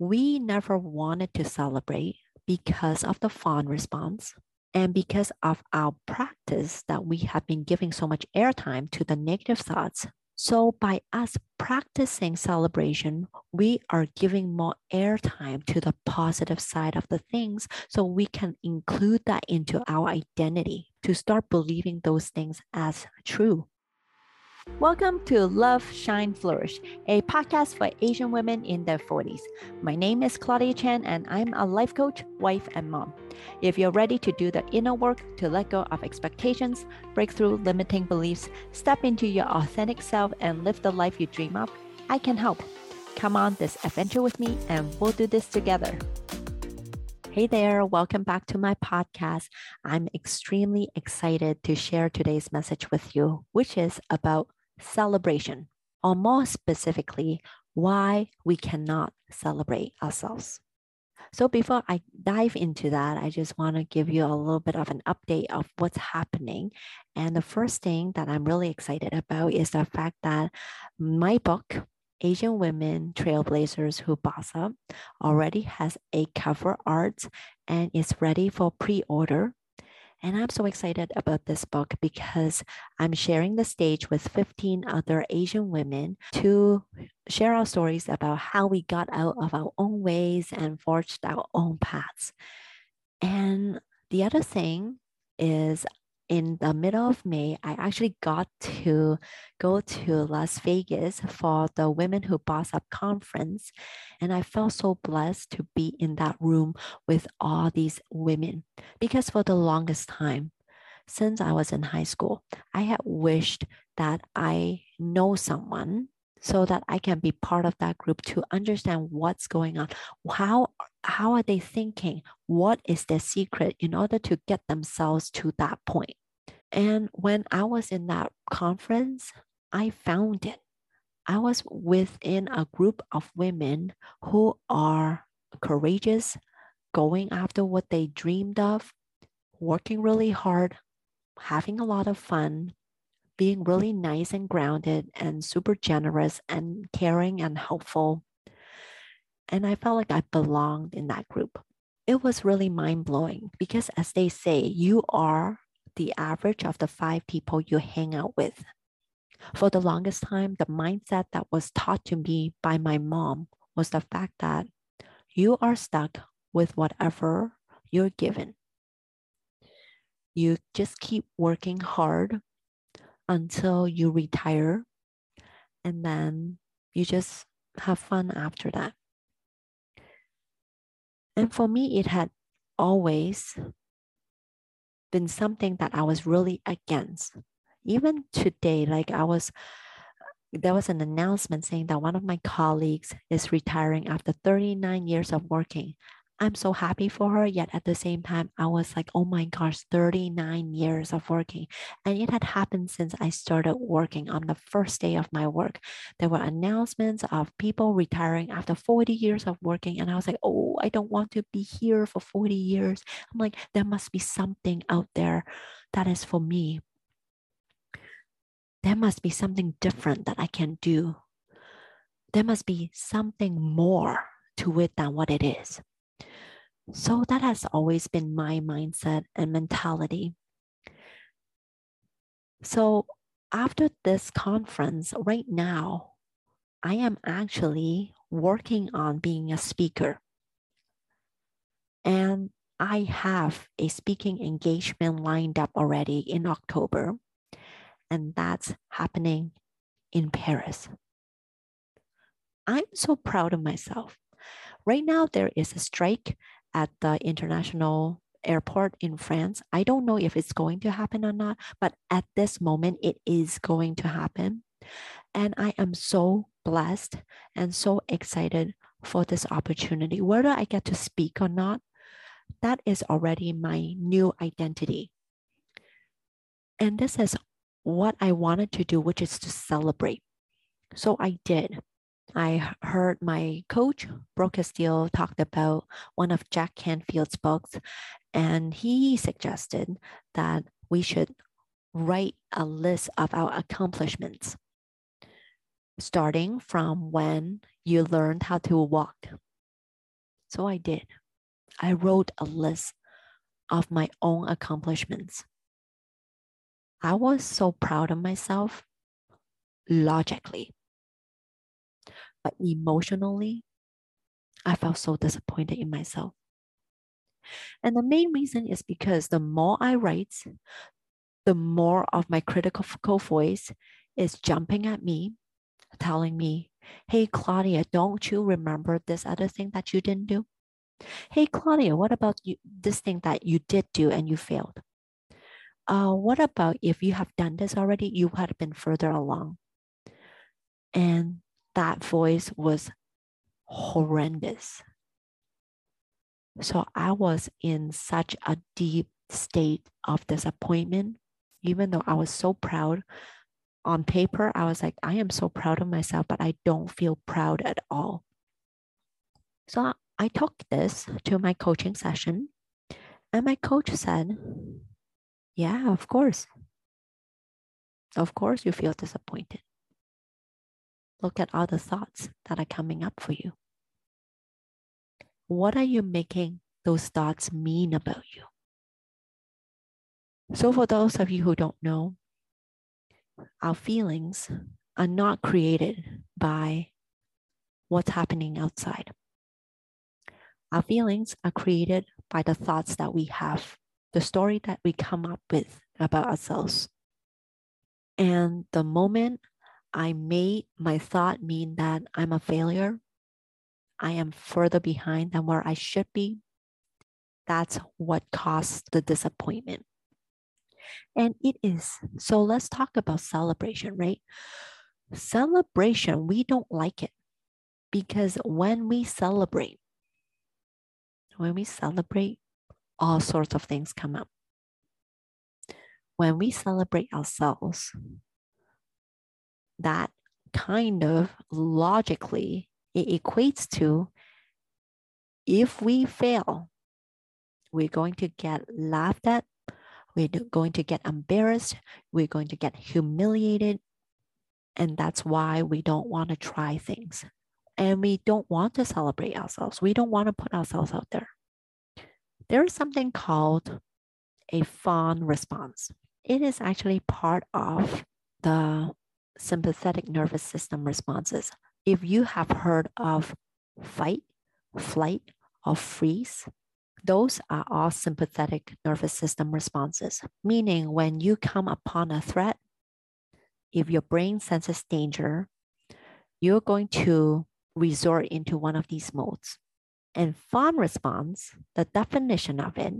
we never wanted to celebrate because of the fawn response and because of our practice that we have been giving so much airtime to the negative thoughts. So, by us practicing celebration, we are giving more airtime to the positive side of the things so we can include that into our identity to start believing those things as true. Welcome to Love, Shine, Flourish, a podcast for Asian women in their 40s. My name is Claudia Chan, and I'm a life coach, wife, and mom. If you're ready to do the inner work to let go of expectations, break through limiting beliefs, step into your authentic self, and live the life you dream of, I can help. Come on this adventure with me, and we'll do this together. Hey there, welcome back to my podcast. I'm extremely excited to share today's message with you, which is about celebration, or more specifically, why we cannot celebrate ourselves. So, before I dive into that, I just want to give you a little bit of an update of what's happening. And the first thing that I'm really excited about is the fact that my book, Asian Women Trailblazers Who Boss Up, already has a cover art and is ready for pre order. And I'm so excited about this book because I'm sharing the stage with 15 other Asian women to share our stories about how we got out of our own ways and forged our own paths. And the other thing is in the middle of May, I actually got to go to Las Vegas for the Women Who Boss Up conference. And I felt so blessed to be in that room with all these women because for the longest time, since I was in high school, I had wished that I know someone so that I can be part of that group to understand what's going on. How how are they thinking? What is their secret in order to get themselves to that point? And when I was in that conference, I found it. I was within a group of women who are courageous, going after what they dreamed of, working really hard, having a lot of fun, being really nice and grounded and super generous and caring and helpful. And I felt like I belonged in that group. It was really mind blowing because, as they say, you are the average of the five people you hang out with. For the longest time, the mindset that was taught to me by my mom was the fact that you are stuck with whatever you're given. You just keep working hard until you retire, and then you just have fun after that. And for me, it had always been something that I was really against. Even today, like I was, there was an announcement saying that one of my colleagues is retiring after 39 years of working. I'm so happy for her. Yet at the same time, I was like, oh my gosh, 39 years of working. And it had happened since I started working on the first day of my work. There were announcements of people retiring after 40 years of working. And I was like, oh, I don't want to be here for 40 years. I'm like, there must be something out there that is for me. There must be something different that I can do. There must be something more to it than what it is. So that has always been my mindset and mentality. So after this conference, right now, I am actually working on being a speaker. And I have a speaking engagement lined up already in October, and that's happening in Paris. I'm so proud of myself. Right now, there is a strike at the international airport in France. I don't know if it's going to happen or not, but at this moment, it is going to happen. And I am so blessed and so excited for this opportunity. Whether I get to speak or not, that is already my new identity. And this is what I wanted to do, which is to celebrate. So I did. I heard my coach, Brooke Castillo, talked about one of Jack Canfield's books, and he suggested that we should write a list of our accomplishments, starting from when you learned how to walk, So I did. I wrote a list of my own accomplishments. I was so proud of myself logically, but emotionally, I felt so disappointed in myself. And the main reason is because the more I write, the more of my critical voice is jumping at me, telling me, Hey, Claudia, don't you remember this other thing that you didn't do? Hey, Claudia, what about you, this thing that you did do and you failed? Uh, what about if you have done this already, you had been further along? And that voice was horrendous. So I was in such a deep state of disappointment, even though I was so proud. On paper, I was like, I am so proud of myself, but I don't feel proud at all. So I took this to my coaching session, and my coach said, Yeah, of course. Of course, you feel disappointed. Look at all the thoughts that are coming up for you. What are you making those thoughts mean about you? So, for those of you who don't know, our feelings are not created by what's happening outside. Our feelings are created by the thoughts that we have, the story that we come up with about ourselves. And the moment I made my thought mean that I'm a failure, I am further behind than where I should be, that's what caused the disappointment. And it is. So let's talk about celebration, right? Celebration, we don't like it because when we celebrate, when we celebrate, all sorts of things come up. When we celebrate ourselves, that kind of logically it equates to if we fail, we're going to get laughed at, we're going to get embarrassed, we're going to get humiliated. And that's why we don't want to try things. And we don't want to celebrate ourselves. We don't want to put ourselves out there. There is something called a fawn response. It is actually part of the sympathetic nervous system responses if you have heard of fight, flight, or freeze, those are all sympathetic nervous system responses, meaning when you come upon a threat, if your brain senses danger, you're going to resort into one of these modes. And fawn response, the definition of it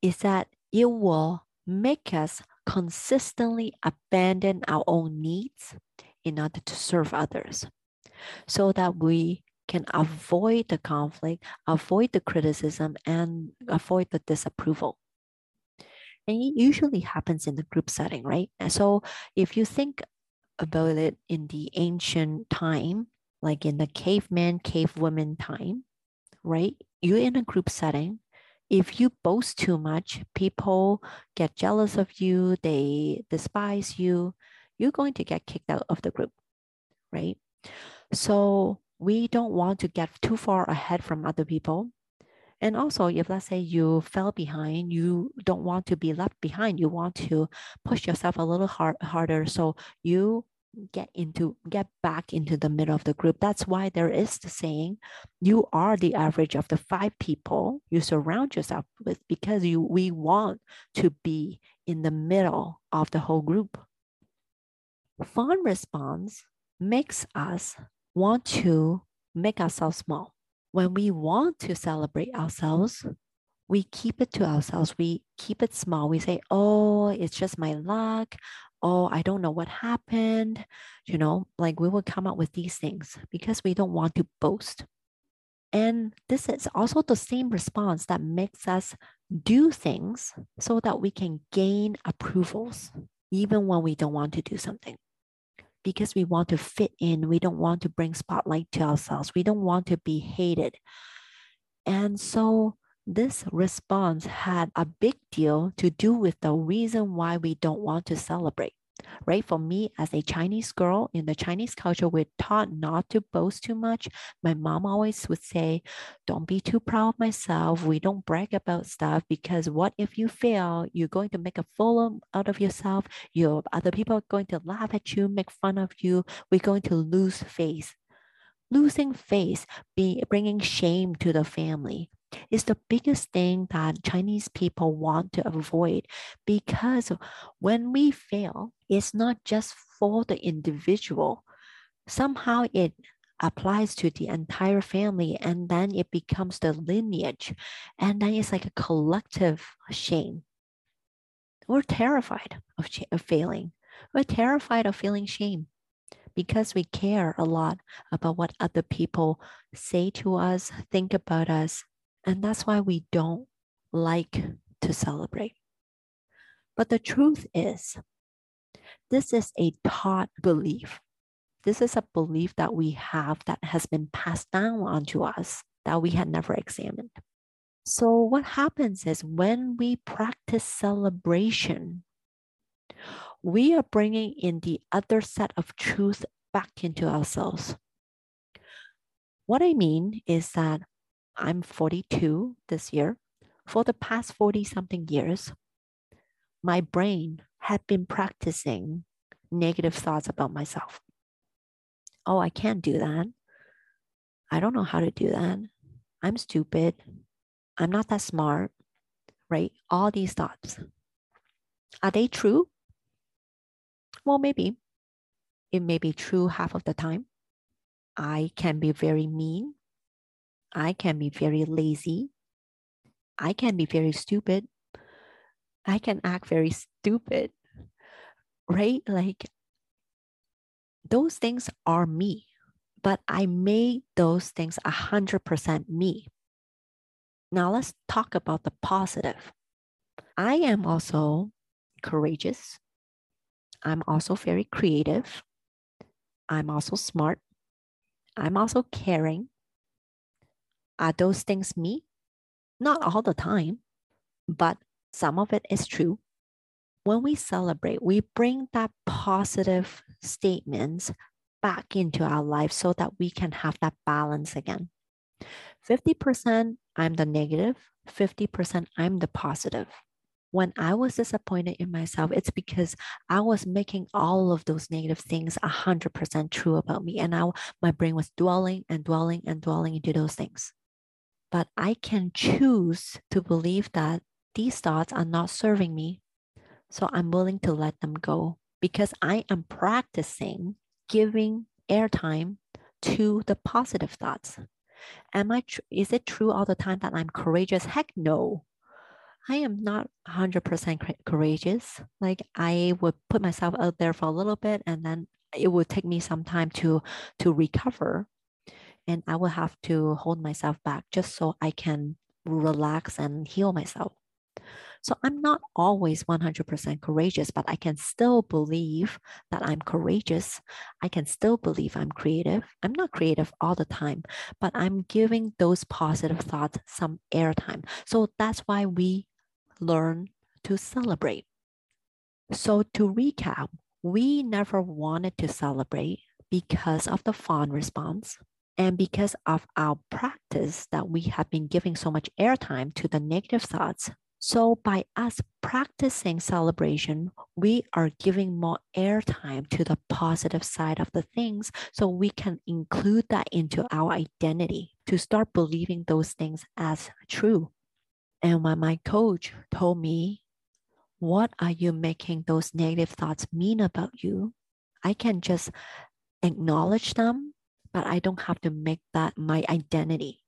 is that it will make us consistently abandon our own needs in order to serve others so that we can avoid the conflict, avoid the criticism, and avoid the disapproval. And it usually happens in the group setting, right? So if you think about it in the ancient time, like in the caveman, cavewoman time, right? You're in a group setting. If you boast too much, people get jealous of you, they despise you, you're going to get kicked out of the group, right? So we don't want to get too far ahead from other people. And also, if let's say you fell behind, you don't want to be left behind. You want to push yourself a little hard, harder. So you get into get back into the middle of the group. That's why there is the saying, you are the average of the five people you surround yourself with because you we want to be in the middle of the whole group. Fawn response makes us want to make ourselves small. When we want to celebrate ourselves, we keep it to ourselves. We keep it small. We say, oh, it's just my luck. Oh, I don't know what happened. You know, like we will come up with these things because we don't want to boast. And this is also the same response that makes us do things so that we can gain approvals, even when we don't want to do something because we want to fit in. We don't want to bring spotlight to ourselves. We don't want to be hated. And so this response had a big deal to do with the reason why we don't want to celebrate. right? For me, as a Chinese girl in the Chinese culture, we're taught not to boast too much. My mom always would say, Don't be too proud of myself. We don't brag about stuff because what if you fail? You're going to make a fool out of yourself. Your other people are going to laugh at you, make fun of you. We're going to lose face. Losing face, be, bringing shame to the family is the biggest thing that Chinese people want to avoid because when we fail, it's not just for the individual. Somehow it applies to the entire family and then it becomes the lineage and then it's like a collective shame. We're terrified of, of failing. We're terrified of feeling shame because we care a lot about what other people say to us, think about us, and that's why we don't like to celebrate. But the truth is, this is a taught belief. This is a belief that we have that has been passed down onto us that we had never examined. So, what happens is when we practice celebration, we are bringing in the other set of truth back into ourselves. What I mean is that I'm 42 this year. For the past 40 something years, my brain had been practicing negative thoughts about myself. Oh, I can't do that. I don't know how to do that. I'm stupid. I'm not that smart, right? All these thoughts. Are they true? Well, maybe. It may be true half of the time. I can be very mean I can be very lazy. I can be very stupid. I can act very stupid, right? Like those things are me, but I made those things 100% me. Now let's talk about the positive. I am also courageous. I'm also very creative. I'm also smart. I'm also caring. Are those things me? Not all the time, but some of it is true. When we celebrate, we bring that positive statements back into our life so that we can have that balance again. 50% I'm the negative, 50% I'm the positive. When I was disappointed in myself, it's because I was making all of those negative things 100% true about me. And now my brain was dwelling and dwelling and dwelling into those things but I can choose to believe that these thoughts are not serving me. So I'm willing to let them go because I am practicing giving airtime to the positive thoughts. Am I tr- is it true all the time that I'm courageous? Heck no. I am not 100% courageous. Like I would put myself out there for a little bit and then it would take me some time to to recover and I will have to hold myself back just so I can relax and heal myself. So I'm not always 100% courageous, but I can still believe that I'm courageous. I can still believe I'm creative. I'm not creative all the time, but I'm giving those positive thoughts some airtime. So that's why we learn to celebrate. So to recap, we never wanted to celebrate because of the fawn response. And because of our practice that we have been giving so much airtime to the negative thoughts, so by us practicing celebration, we are giving more airtime to the positive side of the things so we can include that into our identity to start believing those things as true. And when my coach told me, What are you making those negative thoughts mean about you? I can just acknowledge them but I don't have to make that my identity.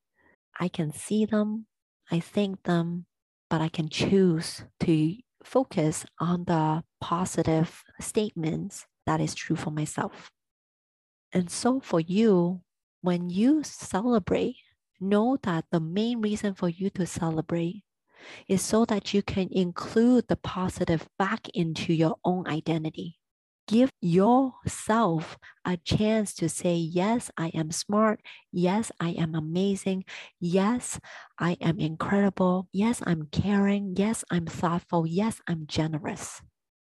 I can see them, I think them, but I can choose to focus on the positive statements that is true for myself. And so for you, when you celebrate, know that the main reason for you to celebrate is so that you can include the positive back into your own identity give yourself a chance to say, Yes, I am smart. Yes, I am amazing. Yes, I am incredible. Yes, I'm caring. Yes, I'm thoughtful. Yes, I'm generous.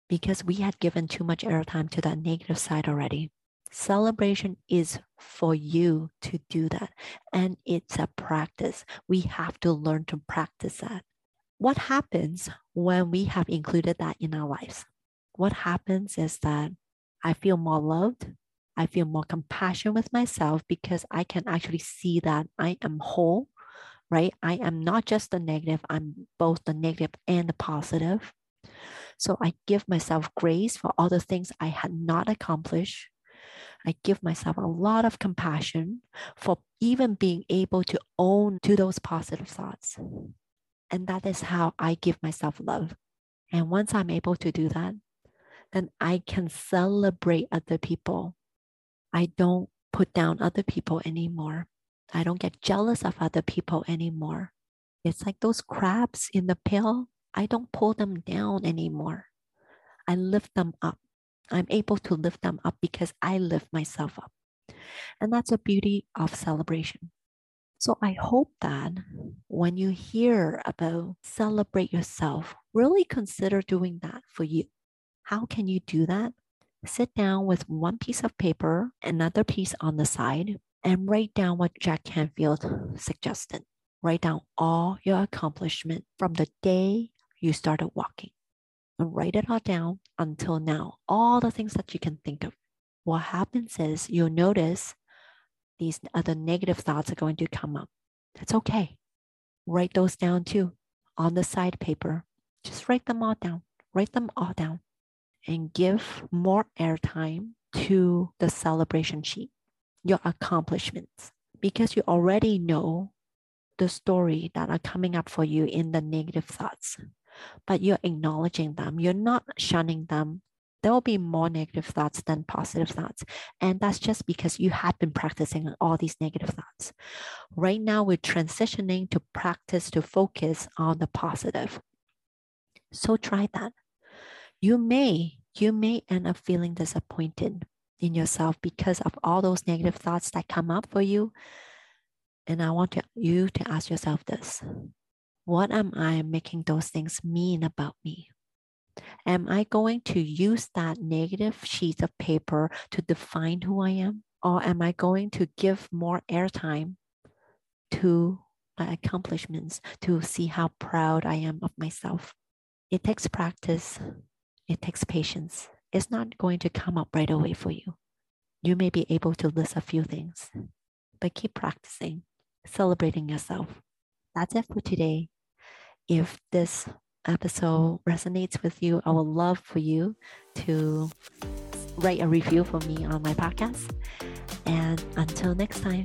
because we had given too much airtime to that negative side already. Celebration is for you to do that. And it's a practice. We have to learn to practice that. What happens when we have included that in our lives? What happens is that I feel more loved. I feel more compassion with myself because I can actually see that I am whole, right? I am not just the negative, I'm both the negative and the positive. So I give myself grace for all the things I had not accomplished. I give myself a lot of compassion for even being able to own to those positive thoughts. And that is how I give myself love. And once I'm able to do that, then I can celebrate other people. I don't put down other people anymore. I don't get jealous of other people anymore. It's like those crabs in the pail. I don't pull them down anymore. I lift them up. I'm able to lift them up because I lift myself up. And that's a beauty of celebration. So I hope that when you hear about celebrate yourself, really consider doing that for you. How can you do that? Sit down with one piece of paper, another piece on the side, and write down what Jack Canfield suggested. Write down all your accomplishment from the day you started walking and write it all down until now, all the things that you can think of. What happens is you'll notice these other negative thoughts are going to come up. That's okay. Write those down too on the side paper. Just write them all down. Write them all down and give more airtime to the celebration sheet, your accomplishments, because you already know the story that are coming up for you in the negative thoughts but you're acknowledging them. You're not shunning them. There will be more negative thoughts than positive thoughts. And that's just because you have been practicing all these negative thoughts. Right now, we're transitioning to practice to focus on the positive. So try that. You may, you may end up feeling disappointed in yourself because of all those negative thoughts that come up for you. And I want to, you to ask yourself this what am I making those things mean about me? Am I going to use that negative sheet of paper to define who I am? Or am I going to give more airtime to my accomplishments to see how proud I am of myself? It takes practice, it takes patience. It's not going to come up right away for you. You may be able to list a few things, but keep practicing, celebrating yourself. That's it for today. If this episode resonates with you, I would love for you to write a review for me on my podcast. And until next time.